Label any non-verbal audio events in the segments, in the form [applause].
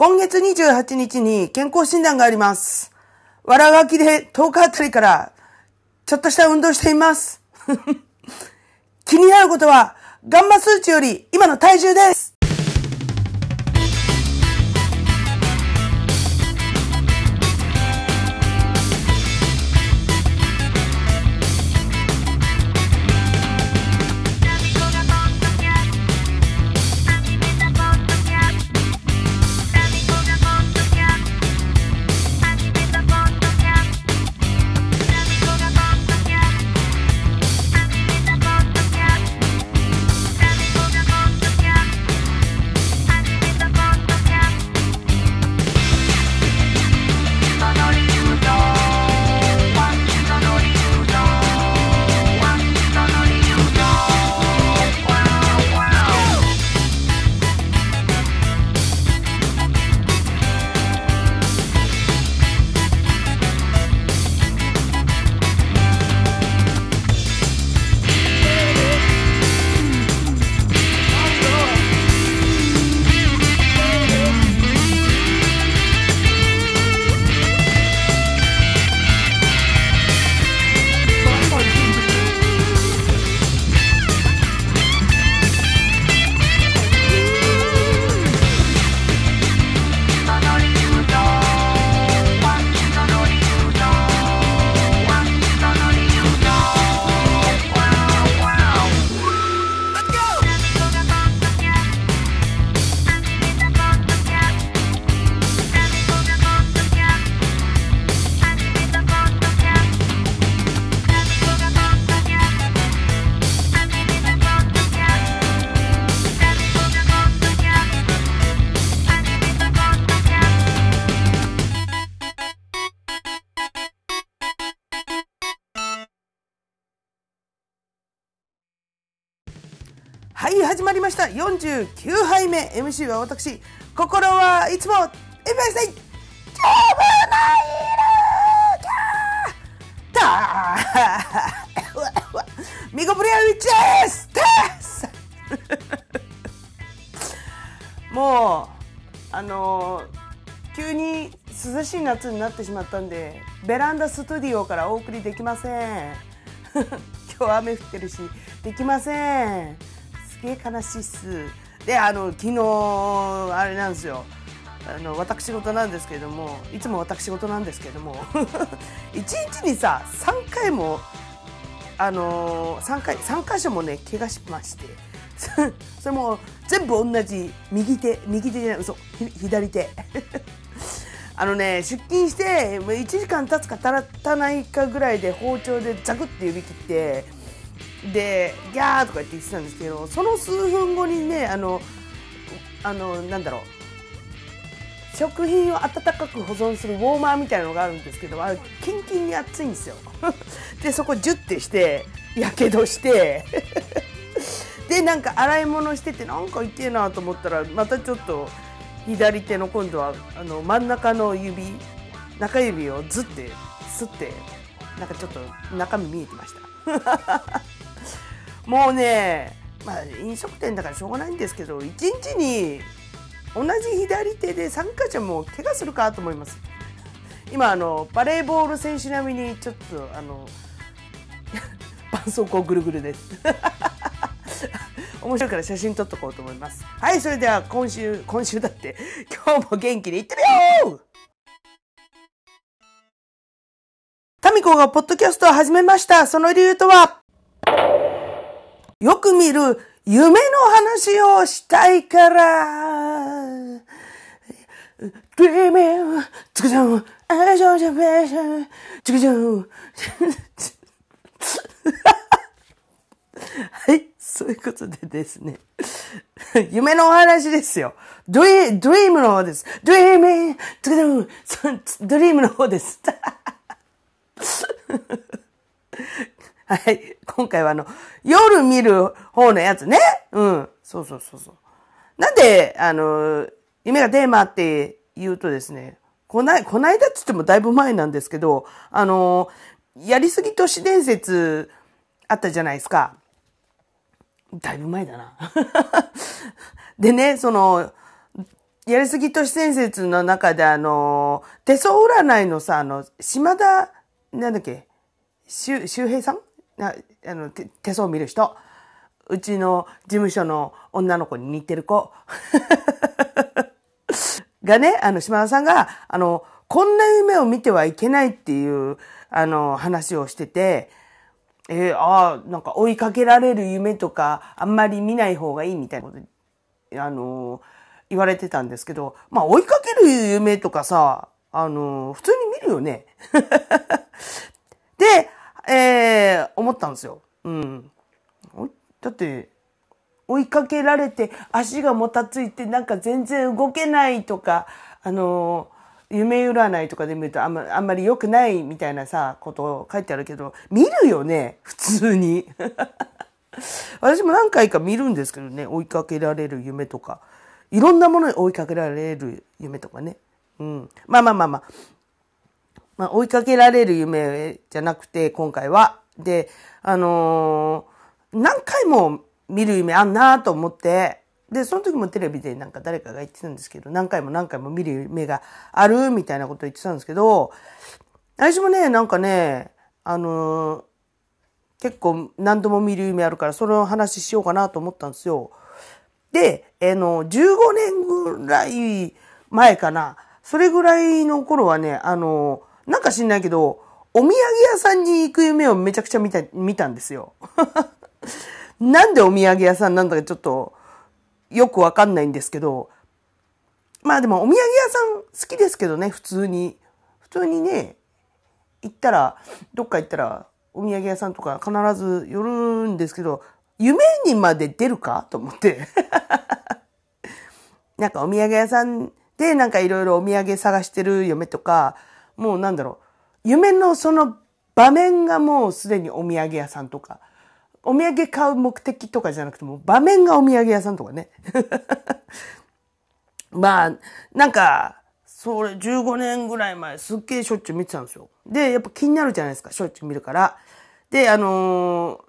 今月28日に健康診断があります。わらがきで10日あたりから、ちょっとした運動しています。[laughs] 気になることは、ガンマ数値より今の体重です。はい、始まりました。49杯目。MC は私。心はいつも、エビバイサイ、ジョブナイルキャーミゴブリアウィッチですですもう、あのー急に涼しい夏になってしまったんで、ベランダスタジオからお送りできません。今日雨降ってるし、できません。すげえ悲しっす。で、あの、昨日、あれなんですよ。あの、私事なんですけれども、いつも私事なんですけれども、[laughs] 一日にさ、3回も、あのー、3回、3箇所もね、怪我しまして、[laughs] それも全部同じ右手、右手じゃない、嘘、左手。[laughs] あのね、出勤して、1時間経つか経たないかぐらいで包丁でザクって指切って、で、ギャーとか言って言ってたんですけど、その数分後にね、あの、あの、なんだろう、食品を温かく保存するウォーマーみたいなのがあるんですけど、あれ、キンキンに熱いんですよ。[laughs] で、そこジュッてして、やけどして、[laughs] で、なんか洗い物してて、なんか痛えなと思ったら、またちょっと、左手の今度はあの真ん中の指中指をずってすってなんかちょっと中身見えてました。[laughs] もうねまあ飲食店だからしょうがないんですけど1日に同じ左手で3箇所も怪我するかと思います今あのバレーボール選手並みにちょっとあの [laughs] 絆創膏ぐるぐるです [laughs] 面白いから写真撮っとこうと思います。はい、それでは今週、今週だって、今日も元気にいってるようタミコがポッドキャストを始めました。その理由とは、よく見る夢の話をしたいから。Dreaming, つくじゃん、あしょじゃべしゃ、つくじゃん。[laughs] はい、そういうことでですね。夢のお話ですよ。ドリドリームの方です。ドリーム、つくじゃん、そドリームの方です。はい。今回はあの、夜見る方のやつね。うん。そうそうそうそう。なんで、あの、夢がテーマって言うとですね、こない、こないだっつってもだいぶ前なんですけど、あの、やりすぎ都市伝説あったじゃないですか。だいぶ前だな。[laughs] でね、その、やりすぎ都市伝説の中であの、手相占いのさ、あの、島田、なんだっけ、周平さん？あの手手相見る人。うちの事務所の女の子に似てる子。[laughs] がね、あの、島田さんが、あの、こんな夢を見てはいけないっていう、あの、話をしてて、えー、ああ、なんか追いかけられる夢とか、あんまり見ない方がいいみたいなこと、あの、言われてたんですけど、まあ追いかける夢とかさ、あの、普通に見るよね。[laughs] で、えー、思ったんですよ。うん。だって、追いかけられて足がもたついてなんか全然動けないとか、あの、夢占いとかで見るとあんまあんまり良くないみたいなさ、ことを書いてあるけど、見るよね、普通に。[laughs] 私も何回か見るんですけどね、追いかけられる夢とか。いろんなものに追いかけられる夢とかね。うん。まあまあまあまあ。まあ、追いかけられる夢じゃなくて、今回は。で、あのー、何回も見る夢あんなと思って、で、その時もテレビでなんか誰かが言ってたんですけど、何回も何回も見る夢があるみたいなこと言ってたんですけど、私もね、なんかね、あのー、結構何度も見る夢あるから、その話しようかなと思ったんですよ。で、あの、15年ぐらい前かな、それぐらいの頃はね、あの、なんか知んないけど、お土産屋さんに行く夢をめちゃくちゃ見た、見たんですよ。[laughs] なんでお土産屋さんなんだかちょっとよくわかんないんですけど、まあでもお土産屋さん好きですけどね、普通に。普通にね、行ったら、どっか行ったらお土産屋さんとか必ず寄るんですけど、夢にまで出るか？と思って。[laughs] なんかお土産屋さんでなんかいろいろお土産探してる嫁とか、もうなんだろう、夢のその場面がもうすでにお土産屋さんとか、お土産買う目的とかじゃなくても、場面がお土産屋さんとかね。[laughs] まあ、なんか、それ15年ぐらい前、すっげえしょっちゅう見てたんですよ。で、やっぱ気になるじゃないですか、しょっちゅう見るから。で、あの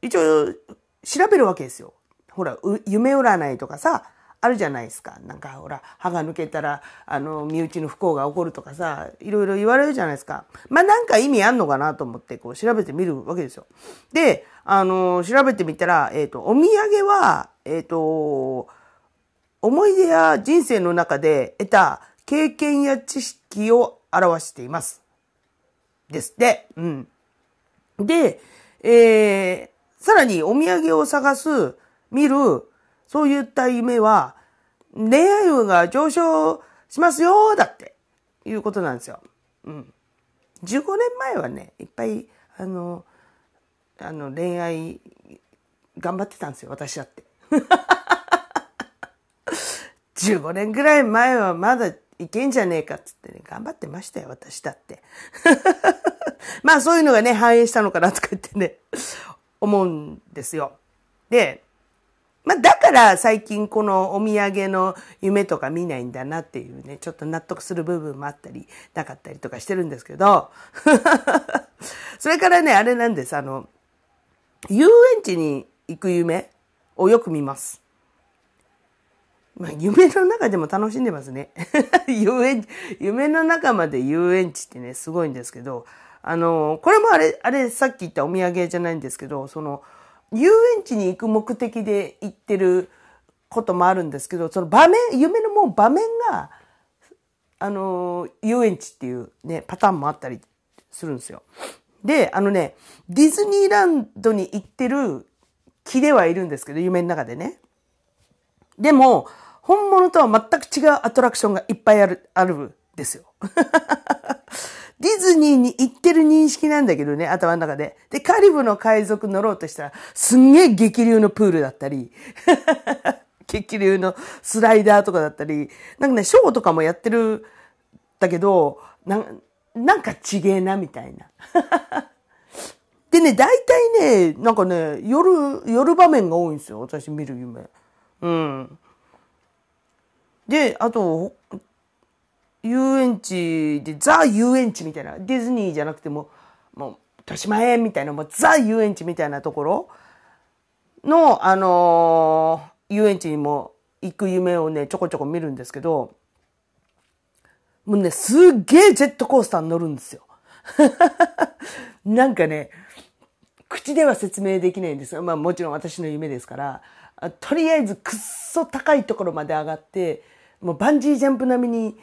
ー、一応、調べるわけですよ。ほら、夢占いとかさ、あるじゃないですか。なんかほら、歯が抜けたら、あの、身内の不幸が起こるとかさ、いろいろ言われるじゃないですか。まあなんか意味あんのかなと思って、こう調べてみるわけですよ。で、あの、調べてみたら、えっ、ー、と、お土産は、えっ、ー、と、思い出や人生の中で得た経験や知識を表しています。ですって。うん。で、えー、さらにお土産を探す、見る、そういった夢は、恋愛運が上昇しますよだって、いうことなんですよ。うん。15年前はね、いっぱい、あの、あの、恋愛、頑張ってたんですよ、私だって。[laughs] 15年ぐらい前はまだいけんじゃねえかっつってね、頑張ってましたよ、私だって。[laughs] まあそういうのがね、反映したのかなとか言ってね、思うんですよ。で、まあ、だから最近このお土産の夢とか見ないんだなっていうね、ちょっと納得する部分もあったり、なかったりとかしてるんですけど、[laughs] それからね、あれなんです、あの、遊園地に行く夢をよく見ます。まあ、夢の中でも楽しんでますね。[laughs] 遊園地、夢の中まで遊園地ってね、すごいんですけど、あの、これもあれ、あれ、さっき言ったお土産じゃないんですけど、その、遊園地に行く目的で行ってることもあるんですけど、その場面、夢のもう場面が、あの、遊園地っていうね、パターンもあったりするんですよ。で、あのね、ディズニーランドに行ってる気ではいるんですけど、夢の中でね。でも、本物とは全く違うアトラクションがいっぱいある、あるんですよ。[laughs] ディズニーに行ってる認識なんだけどね、頭の中で。で、カリブの海賊乗ろうとしたら、すんげえ激流のプールだったり、[laughs] 激流のスライダーとかだったり、なんかね、ショーとかもやってる、だけど、ななんかちげえな、みたいな。[laughs] でね、大体ね、なんかね、夜、夜場面が多いんですよ、私見る夢。うん。で、あと、遊園地で、ザ遊園地みたいな、ディズニーじゃなくても、もう、豊島園みたいな、もうザ遊園地みたいなところの、あのー、遊園地にも行く夢をね、ちょこちょこ見るんですけど、もうね、すっげえジェットコースターに乗るんですよ。[laughs] なんかね、口では説明できないんですが、まあもちろん私の夢ですから、とりあえずくっそ高いところまで上がって、もうバンジージャンプ並みに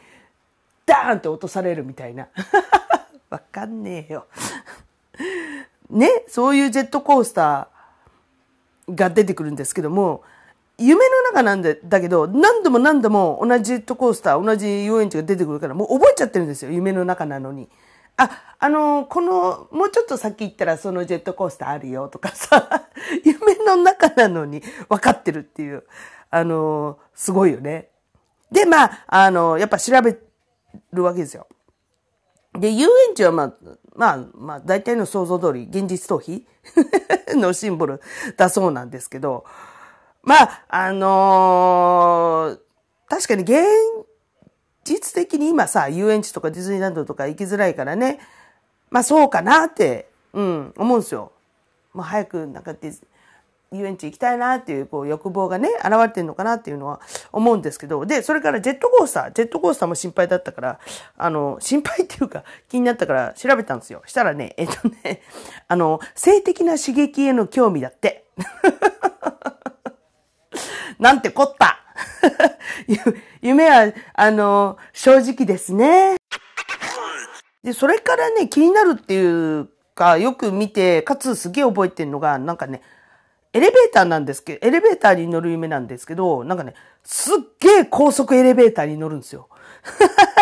ダーンって落とされるみたいな。[laughs] わかんねえよ。ね、そういうジェットコースターが出てくるんですけども、夢の中なんで、だけど、何度も何度も同じジェットコースター、同じ遊園地が出てくるから、もう覚えちゃってるんですよ、夢の中なのに。あ、あの、この、もうちょっと先行ったらそのジェットコースターあるよとかさ、[laughs] 夢の中なのに分かってるっていう、あの、すごいよね。で、まあ、あの、やっぱ調べるわけですよ。で、遊園地はまあ、まあ、まあ、大体の想像通り、現実逃避 [laughs] のシンボルだそうなんですけど、まあ、あのー、確かに現実的に今さ、遊園地とかディズニーランドとか行きづらいからね、まあそうかなって、うん、思うんですよ。もう早くなんかディズ遊園地行きたいなっていうこう欲望がね、現れてるのかなっていうのは思うんですけど、で、それからジェットコースター、ジェットコースターも心配だったから、あの、心配っていうか気になったから調べたんですよ。したらね、えっとね、[laughs] あの、性的な刺激への興味だって。[laughs] なんてこった [laughs] 夢は、あの、正直ですね。で、それからね、気になるっていうか、よく見て、かつすげえ覚えてるのが、なんかね、エレベーターなんですけど、エレベーターに乗る夢なんですけど、なんかね、すっげえ高速エレベーターに乗るんですよ。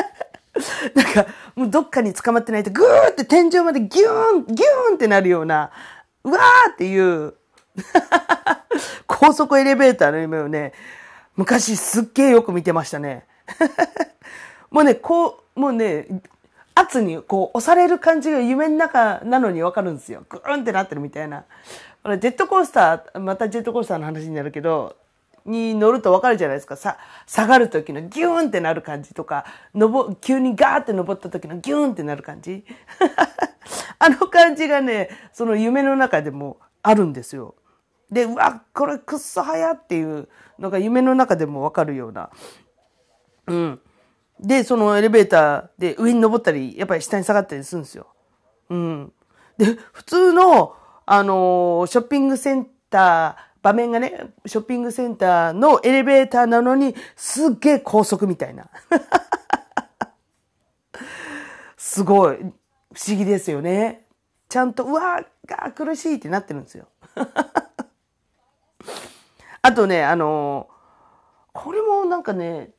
[laughs] なんか、もうどっかに捕まってないと、ぐーって天井までギューン、ギューンってなるような、うわーっていう [laughs] 高速エレベーターの夢をね、昔すっげえよく見てましたね。[laughs] もうね、こう、もうね、圧にこう押される感じが夢の中なのにわかるんですよ。グーンってなってるみたいな。ジェットコースター、またジェットコースターの話になるけど、に乗るとわかるじゃないですか。さ、下がる時のギューンってなる感じとか、のぼ、急にガーって登った時のギューンってなる感じ。[laughs] あの感じがね、その夢の中でもあるんですよ。で、うわ、これくっそ早っていうのが夢の中でもわかるような。うん。で、そのエレベーターで上に登ったり、やっぱり下に下がったりするんですよ。うん。で、普通の、あの、ショッピングセンター、場面がね、ショッピングセンターのエレベーターなのに、すっげえ高速みたいな。[laughs] すごい、不思議ですよね。ちゃんと、うわー、苦しいってなってるんですよ。[laughs] あとね、あのこれもなんかね、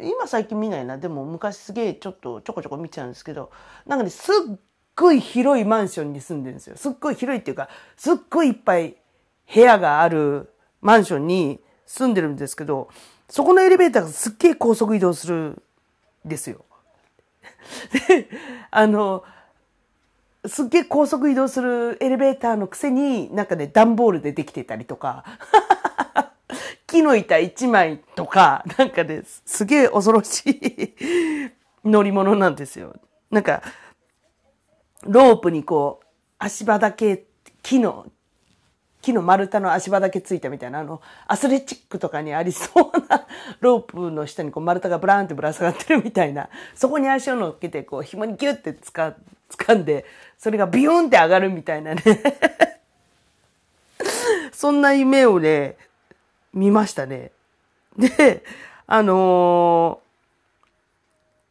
今最近見ないな。でも昔すげえちょっとちょこちょこ見ちゃうんですけど、なんかね、すっっごい広いマンションに住んでるんですよ。すっごい広いっていうか、すっごいいっぱい部屋があるマンションに住んでるんですけど、そこのエレベーターがすっげえ高速移動するんですよ。で、あの、すっげえ高速移動するエレベーターのくせに、なんかね、段ボールでできてたりとか、[laughs] 木の板一枚とか、なんかね、すげえ恐ろしい [laughs] 乗り物なんですよ。なんか、ロープにこう、足場だけ、木の、木の丸太の足場だけついたみたいな、あの、アスレチックとかにありそうな [laughs] ロープの下にこう丸太がブラーンってぶら下がってるみたいな、そこに足を乗っけて、こう、紐にギュッてつか、掴んで、それがビヨンって上がるみたいなね [laughs] そんな夢をね、見ましたね。で、あのー、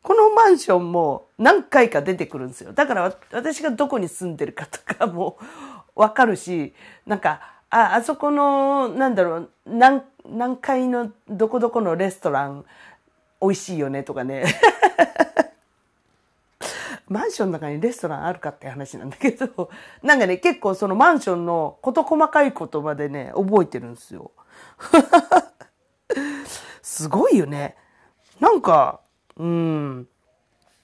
このマンションも何回か出てくるんですよ。だから私がどこに住んでるかとかも [laughs] わかるし、なんか、あ、あそこの、なんだろう、何、何階のどこどこのレストラン美味しいよねとかね。[laughs] マンションの中にレストランあるかって話なんだけど、なんかね、結構そのマンションの事細かい言葉でね、覚えてるんですよ。[laughs] すごいよね。なんか、うん。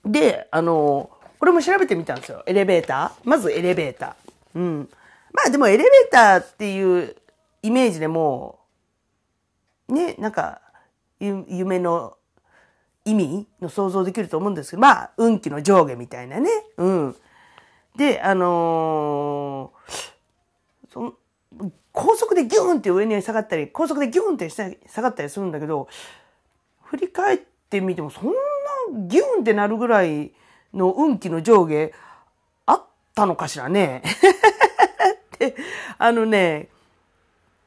で、あの、これも調べてみたんですよ。エレベーター。まずエレベーター。うん。まあでもエレベーターっていうイメージでも、ね、なんか、夢の意味の想像できると思うんですけど、まあ、運気の上下みたいなね。うん。で、あのー、そ高速でギューンって上に下がったり、高速でギューンって下下がったりするんだけど、振り返ってみてもそんなギューンってなるぐらいの運気の上下あったのかしらね。[laughs] で、あのね、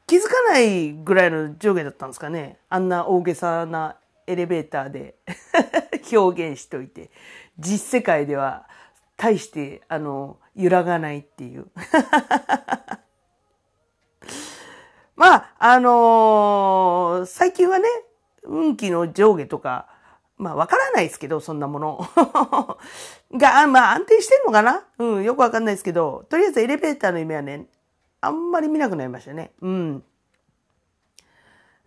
気づかないぐらいの上下だったんですかね。あんな大げさなエレベーターで [laughs] 表現しといて。実世界では大して、あの、揺らがないっていう。[laughs] まあ、あのー、最近はね、運気の上下とか、まあ、わからないですけど、そんなもの。[laughs] が、まあ、安定してんのかな？うん、よくわかんないですけど、とりあえずエレベーターの夢はね、あんまり見なくなりましたね。うん。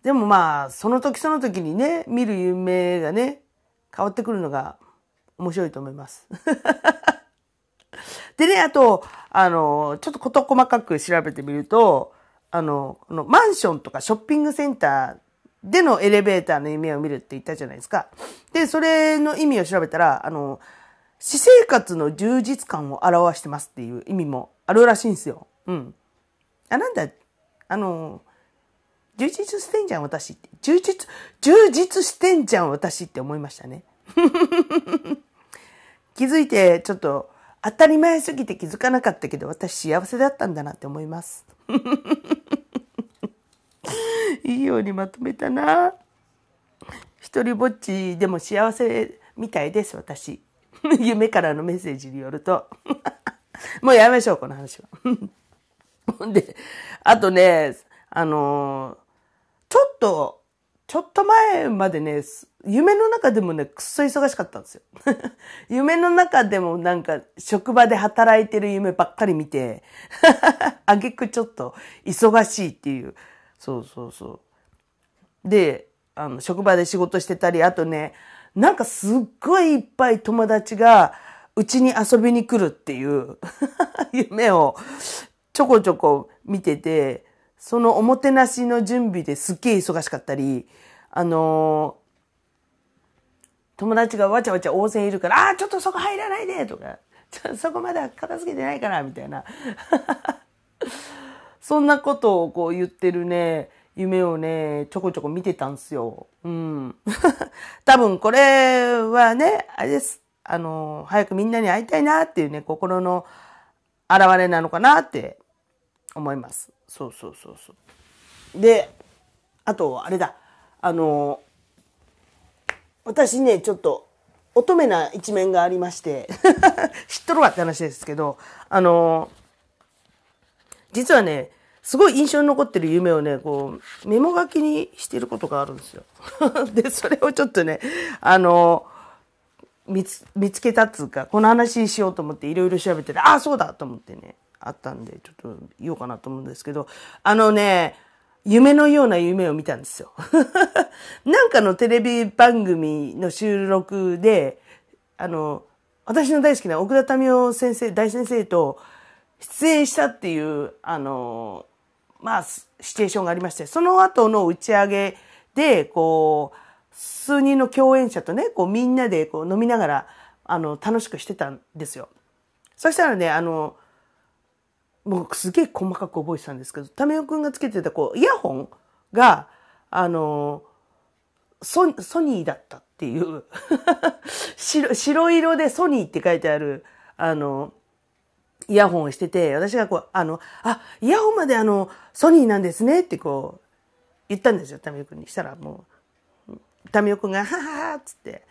でもまあ、その時その時にね、見る夢がね、変わってくるのが面白いと思います。[laughs] でね、あと、あの、ちょっと事細かく調べてみると、あの、このマンションとかショッピングセンターでのエレベーターの夢を見るって言ったじゃないですか。で、それの意味を調べたら、あの、私生活の充実感を表してますっていう意味もあるらしいんですよ。うん。あ、なんだ、あの、充実してんじゃん、私って。充実、充実してんじゃん、私って思いましたね。[laughs] 気づいて、ちょっと、当たり前すぎて気づかなかったけど、私幸せだったんだなって思います。[laughs] いいようにまとめたな。一人ぼっちでも幸せみたいです、私。[laughs] 夢からのメッセージによると。[laughs] もうやめましょう、この話は。ほんで、あとね、あのちょっと、ちょっと前までね、夢の中でもね、くっそ忙しかったんですよ。夢の中でもなんか、職場で働いてる夢ばっかり見て、あげくちょっと忙しいっていう。そうそうそう。で、あの、職場で仕事してたり、あとね、なんかすっごいいっぱい友達が、うちに遊びに来るっていう [laughs] 夢をちょこちょこ見てて、そのおもてなしの準備ですっげえ忙しかったり、あのー、友達がわちゃわちゃ大勢いるから、ああ、ちょっとそこ入らないでとか、[laughs] そこまだ片付けてないから、みたいな。[laughs] そんなことをこう言ってるね、夢をね、ちょこちょこ見てたんすよ。うん。[laughs] 多分これはね、あれです。あの、早くみんなに会いたいなっていうね、心の現れなのかなって思います。そうそうそうそう。で、あと、あれだ。あの、私ね、ちょっと、乙女な一面がありまして [laughs] 知っとるわって話ですけど、あの、実はね、すごい印象に残ってる夢をね、こう、メモ書きにしてることがあるんですよ。[laughs] で、それをちょっとね、あの、見つ見つけたっつうか、この話しようと思っていろいろ調べてて、ああ、そうだと思ってね、あったんで、ちょっと言おうかなと思うんですけど、あのね、夢のような夢を見たんですよ。[laughs] なんかのテレビ番組の収録で、あの、私の大好きな奥田民生先生、大先生と出演したっていう、あの、まあ、シチュエーションがありまして、その後の打ち上げで、こう、数人の共演者とね、こうみんなでこう飲みながら、あの、楽しくしてたんですよ。そしたらね、あの、もうすげえ細かく覚えてたんですけど、タメオくんがつけてたこう、イヤホンが、あの、ソソニーだったっていう [laughs] 白、白色でソニーって書いてある、あの、イヤホンをしてて、私がこう、あの、あ、イヤホンまであの、ソニーなんですねってこう、言ったんですよ、タミオくんに。したらもう、タミオくんが、はははっつって。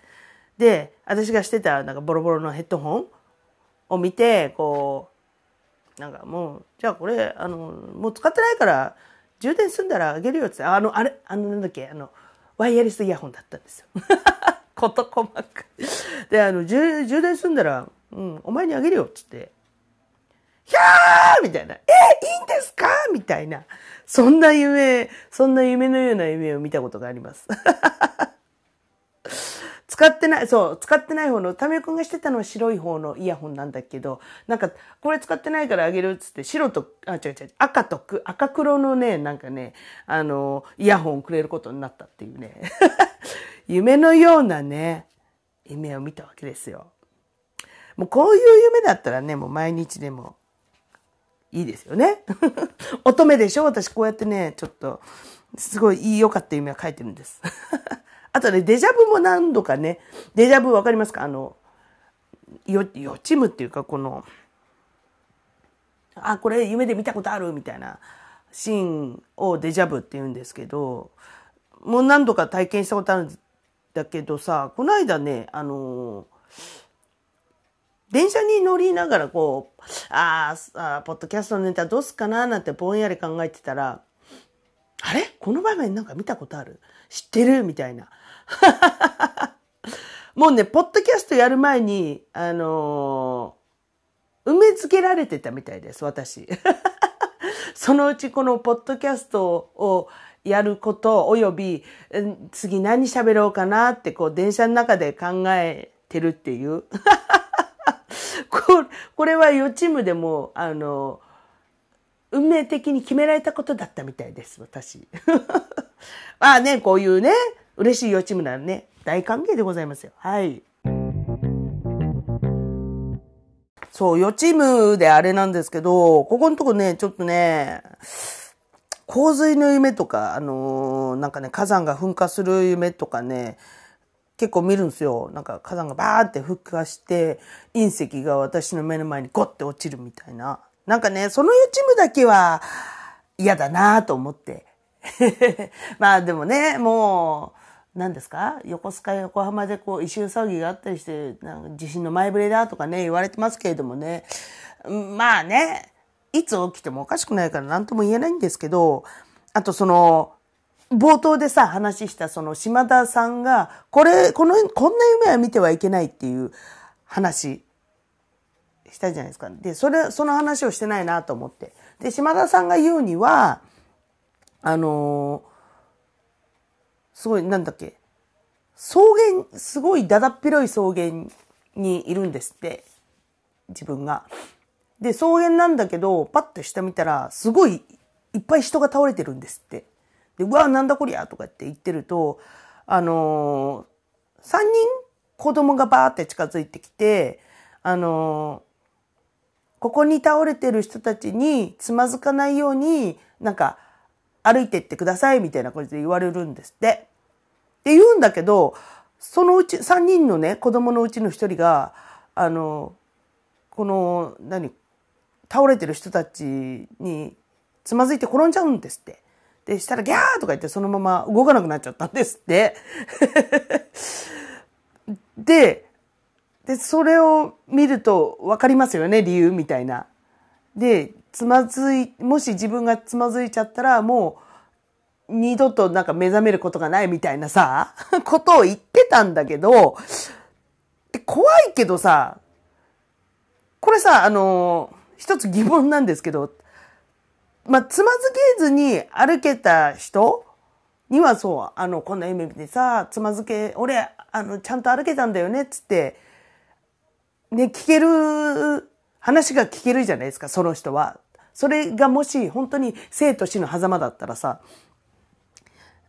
で、私がしてたなんかボロボロのヘッドホンを見て、こう、なんかもう、じゃあこれ、あの、もう使ってないから、充電済んだらあげるよって、あの、あれ、あの、なんだっけ、あの、ワイヤレスイヤホンだったんですよ。[laughs] こと細かい。で、あの、充電済んだら、うん、お前にあげるよっつって、ひゃーみたいな、えいいんですか？みたいな。そんな夢、そんな夢のような夢を見たことがあります。[laughs] 使ってない、そう、使ってない方の、タメくんがしてたのは白い方のイヤホンなんだけど、なんか、これ使ってないからあげるっつって、白と、あ、違う違う、赤と赤黒のね、なんかね、あの、イヤホンをくれることになったっていうね。[laughs] 夢のようなね、夢を見たわけですよ。もうこういう夢だったらね、もう毎日でもいいですよね。[laughs] 乙女でしょ？私こうやってね、ちょっと、すごい良かった夢は書いてるんです。[laughs] あとね、デジャブも何度かね、デジャブわかりますか？あの、よ、予知夢っていうか、この、あ、これ夢で見たことある？みたいなシーンをデジャブって言うんですけど、もう何度か体験したことあるんだけどさ、この間ね、あの電車に乗りながらこう、ああ、ポッドキャストのネタどうすかななんてぼんやり考えてたら、あれ？この場面なんか見たことある？知ってる？みたいな。[laughs] もうね、ポッドキャストやる前に、あのー、埋め付けられてたみたいです、私。[laughs] そのうちこのポッドキャストをやることおよび、次何喋ろうかなってこう電車の中で考えてるっていう。[laughs] [laughs] これは予知夢でも、あの、運命的に決められたことだったみたいです、私。[laughs] まあね、こういうね、嬉しい予知夢ならね、大歓迎でございますよ。はい。そう、予知夢であれなんですけど、ここのとこね、ちょっとね、洪水の夢とか、あのー、なんかね、火山が噴火する夢とかね、結構見るんですよ。なんか火山がバーって噴火して、隕石が私の目の前にゴッて落ちるみたいな。なんかね、その予知夢だけは嫌だなと思って。[laughs] まあでもね、もう、何ですか？横須賀横浜でこう異臭騒ぎがあったりしてなんか地震の前触れだとかね言われてますけれどもねまあねいつ起きてもおかしくないから何とも言えないんですけどあとその冒頭でさ話したその島田さんがこれこのこんな夢は見てはいけないっていう話したじゃないですか。でそれその話をしてないなと思ってで島田さんが言うにはあのーすごい、なんだっけ、草原、すごいだだっ広い草原にいるんですって。自分が。で、草原なんだけど、パッと下見たら、すごいいっぱい人が倒れてるんですって。で、うわ、なんだこりゃとかって言ってると、あのー、3人子供がバーって近づいてきて、あのー、ここに倒れてる人たちにつまずかないように、なんか、歩いてってくださいみたいな感じで言われるんですって。って言うんだけど、そのうち、3人のね、子供のうちの1人が、あの、この、何、倒れてる人たちにつまずいて転んじゃうんですって。で、したらギャーとか言ってそのまま動かなくなっちゃったんですって。[laughs] で、で、それを見ると分かりますよね、理由みたいな。で、つまずい、もし自分がつまずいちゃったらもう二度となんか目覚めることがないみたいなさ、[laughs] ことを言ってたんだけど、怖いけどさ、これさ、あの、一つ疑問なんですけど、まあ、つまずけずに歩けた人にはそう、あの、こんな夢見てさ、つまずけ、俺、あの、ちゃんと歩けたんだよね、っつって、ね、聞ける、話が聞けるじゃないですか、その人は。それがもし本当に生と死の狭間だったらさ、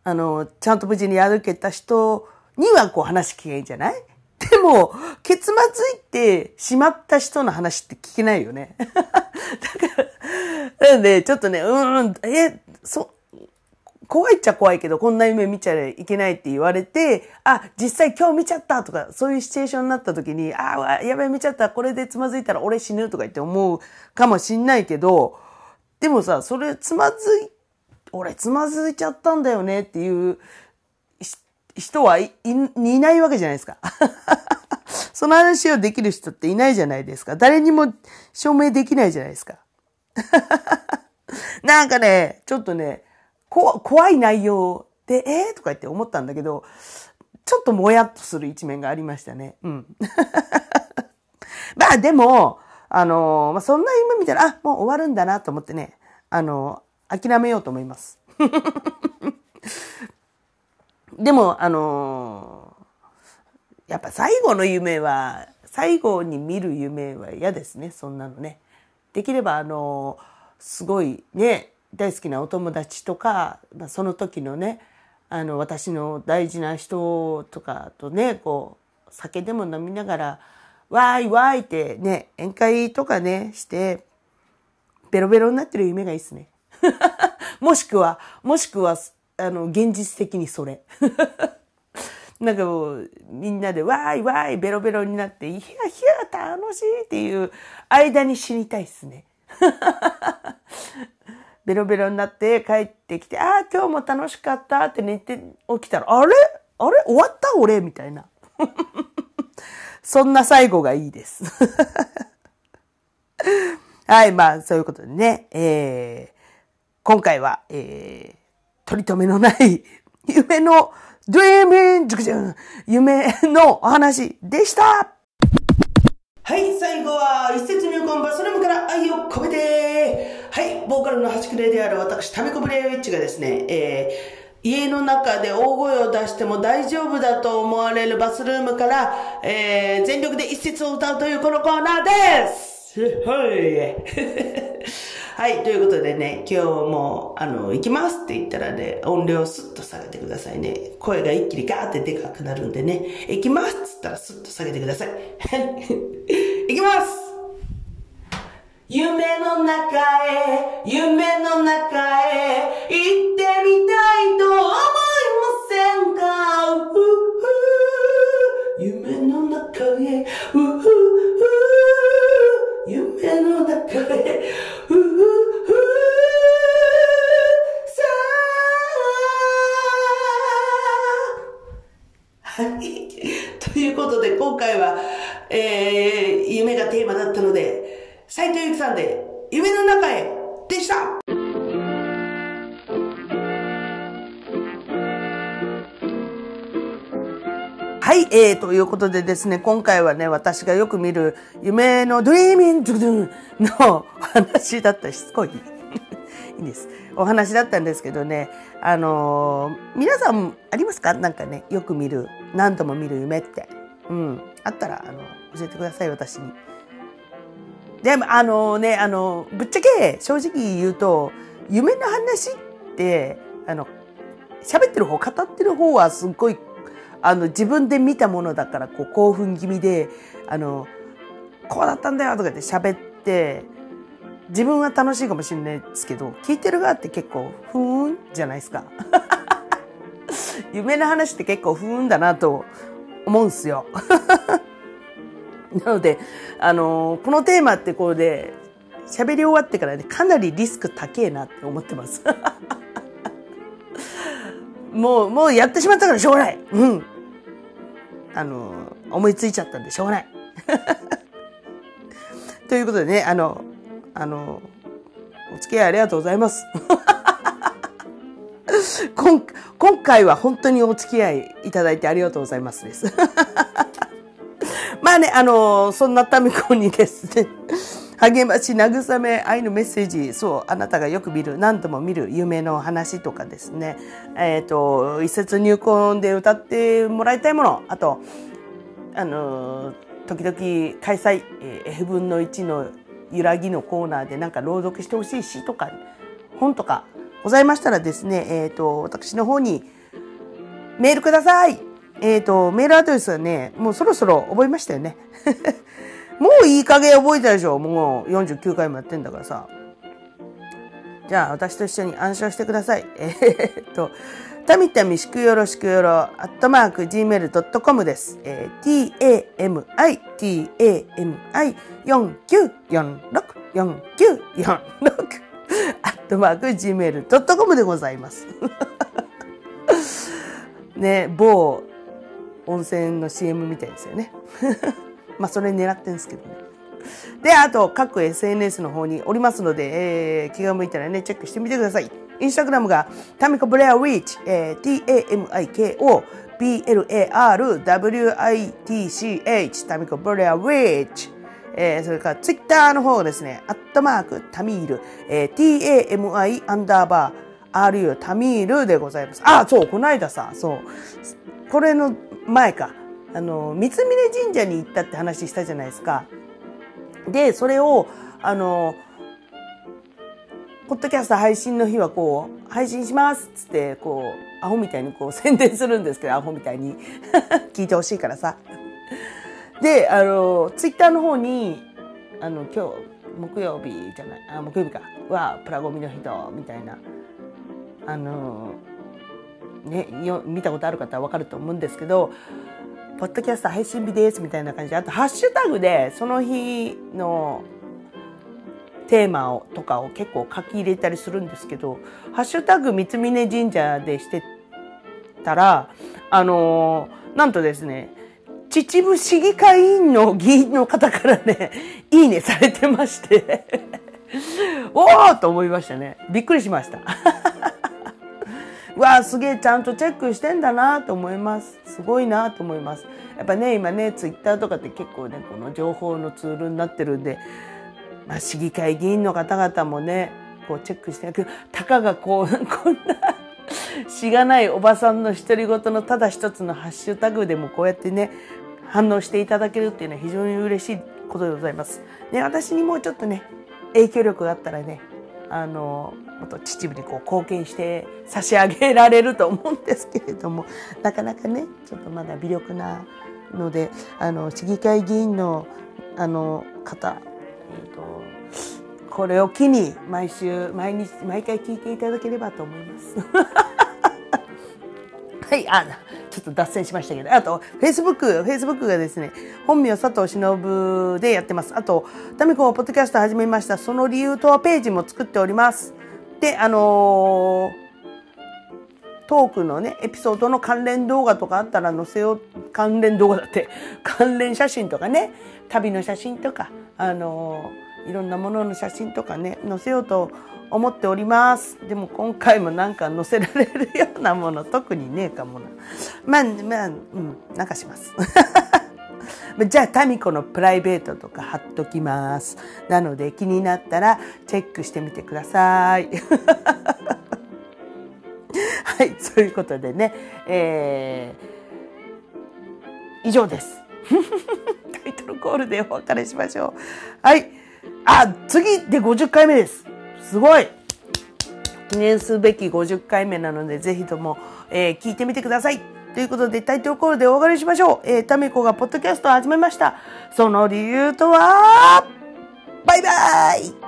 あの、ちゃんと無事に歩けた人にはこう話聞けんじゃないも、ケツまずいてしまった人の話って聞けないよね。[laughs] だから、なんで、ちょっとね、うん、え、そ、怖いっちゃ怖いけど、こんな夢見ちゃいけないって言われて、あ、実際今日見ちゃったとか、そういうシチュエーションになった時に、あ、やばい見ちゃった、これでつまずいたら俺死ぬとか言って思うかもしんないけど、でもさ、それつまずい、俺つまずいちゃったんだよねっていう人はいいないわけじゃないですか。[laughs] その話をできる人っていないじゃないですか。誰にも証明できないじゃないですか。[laughs] なんかね、ちょっとね、こ怖い内容で、えー、とか言って思ったんだけど、ちょっともやっとする一面がありましたね。うん。[laughs] まあでも、あのまあ、そんな夢見たら、あ、もう終わるんだなと思ってね、あの諦めようと思います。でも、あのやっぱ最後の夢は、最後に見る夢は嫌ですね、そんなのね。できれば、あのすごいね、大好きなお友達とか、まあ、その時のねあの私の大事な人とかとねこう酒でも飲みながらわーいわーいってね宴会とかねしてベロベロになってる夢がいいっすね。[laughs] もしくは、もしくは、あの、現実的にそれ。[laughs] なんかもう、みんなでわーいわーいベロベロになって、いやいや楽しいっていう間に死にたいっすね。[laughs] ベロベロになって帰ってきて、ああ、今日も楽しかったって寝て起きたら、あれ？あれ？終わった？俺？みたいな。[laughs] そんな最後がいいです。はい、まあ、そういうことでね、えー、今回は、えー、取り留めのない夢の dreaming 夢のお話でした。はい、最後は一節入魂バスルームから愛を込めて。はい、ボーカルの端くれである私、タミコブレイウィッチがですね、えー家の中で大声を出しても大丈夫だと思われるバスルームから、えー、全力で一節を歌うというこのコーナーです。はい [laughs] はい、ということでね、今日も、あの、行きますって言ったらね、音量スッと下げてくださいね。声が一気にガーってでかくなるんでね、行きますっつったらスッと下げてください。はい。[laughs] 行きます夢の中へ、夢の中へ、行ってみたいと思いませんか？うふ夢の中へ、うふ夢のえー、ということでですね、今回はね、私がよく見る夢の dreaming do の話だったしつこい。[laughs] いいです。お話だったんですけどね、あのー、皆さんありますか？なんかね、よく見る、何度も見る夢って。うん。あったら、あの、教えてください、私に。でも、あのね、あの、ぶっちゃけ正直言うと、夢の話って、あの、喋ってる方、語ってる方はすっごい、あの、自分で見たものだから、こう、興奮気味で、あの、こうだったんだよとかって喋って、自分は楽しいかもしれないですけど、聞いてる側って結構、ふーんじゃないですか。[laughs] 夢の話って結構ふーんだなと思うんすよ。[laughs] なので、あのー、このテーマってこうで、喋り終わってからね、かなりリスク高えなって思ってます。[laughs] もう、もうやってしまったからしょうがない。うん。あの、思いついちゃったんでしょうがない。[laughs] ということでね、あの、あの、お付き合いありがとうございます。[laughs] 今今回は本当にお付き合いいただいてありがとうございますです。[laughs] まあね、あの、そんなためこにですね、励まし、慰め、愛のメッセージ、そう、あなたがよく見る、何度も見る夢の話とかですね、えっ、ー、と、一節入魂で歌ってもらいたいもの、あと、あの、時々開催、えー、F 分の1の揺らぎのコーナーでなんか朗読してほしい詩とか本とかございましたらですね、えっ、ー、と、私の方にメールください。えっ、ー、と、メールアドレスはね、もうそろそろ覚えましたよね。もういい加減覚えたでしょもう49回もやってんだからさ。じゃあ、私と一緒に暗唱してください。えー、っと、たみたみしくよろしくよろ、アットマーク、gmail.com です。えー、t-a-m-i, t-a-m-i, 4946、4946、アットマーク、gmail.com でございます。ね、某温泉の CM みたいですよね。まあ、それ狙ってんですけどね。で、あと、各 SNS の方におりますので、えー、気が向いたらね、チェックしてみてください。インスタグラムが、タミコブレアウィッチ、えー、t-a-m-i-k-o b-l-a-r-w-i-t-c-h タミコブレアウィッチえー、それからツイッターの方ですね、アットマークタミール、えー、t-a-m-i アンダーバー ru タミールでございます。あ、そう、この間さ、そう、これの前か、あの、三峯神社に行ったって話したじゃないですか。で、それを、あの、ポッドキャスト配信の日はこう、配信しますっつって、こう、アホみたいにこう [laughs] 宣伝するんですけど、アホみたいに [laughs] 聞いてほしいからさ。で、あの、ツイッターの方に、あの、今日、木曜日じゃないあ木曜日かはプラゴミの人みたいなあのねよ見たことある方は分かると思うんですけどポッドキャスト配信日ですみたいな感じであとハッシュタグでその日のテーマをとかを結構書き入れたりするんですけど「ハッシュタグ三峯神社」でしてたらあのなんとですね秩父市議会委員の議員の方からね [laughs] いいねされてまして [laughs] おおと思いましたね。びっくりしました。わあすげえちゃんとチェックしてんだなと思います。すごいなと思います。やっぱね今ねツイッターとかって結構ねこの情報のツールになってるんでまあ、市議会議員の方々もねこうチェックしてくたかがこう [laughs] こんなしがないおばさんの独り言のただ一つのハッシュタグでもこうやってね反応していただけるっていうのは非常に嬉しいことでございます。ね、私にもうちょっとね影響力があったらねあのもっと秩父にこう貢献して差し上げられると思うんですけれどもなかなかねちょっとまだ微力なのであの市議会議員のあの方えーと、これを機に毎週毎日毎回聞いていただければと思います。はい、あ、ちょっと脱線しましたけど、あと、Facebook、Facebook がですね、本名佐藤忍でやってます。あと、タミコポッドキャスト始めました。その理由とはページも作っております。で、あのートークのね、エピソードの関連動画とかあったら載せよう、関連動画だって、[laughs] 関連写真とかね、旅の写真とか、あのいろんなものの写真とかね載せようと思っております。でも今回もなんか載せられるようなもの特にねえかもな。まあまあうんなんかします。[laughs] じゃあタミコのプライベートとか貼っときます。なので気になったらチェックしてみてください。[laughs] はいそういうことでね。えー、以上です。[laughs] タイトルコールでお別れしましょう。はい。あ、次で50回目です。すごい。記念すべき50回目なので、ぜひとも、えー、聞いてみてください。ということで、タイトルコールでお別れしましょう。えー、タミコがポッドキャストを始めました。その理由とは、バイバイ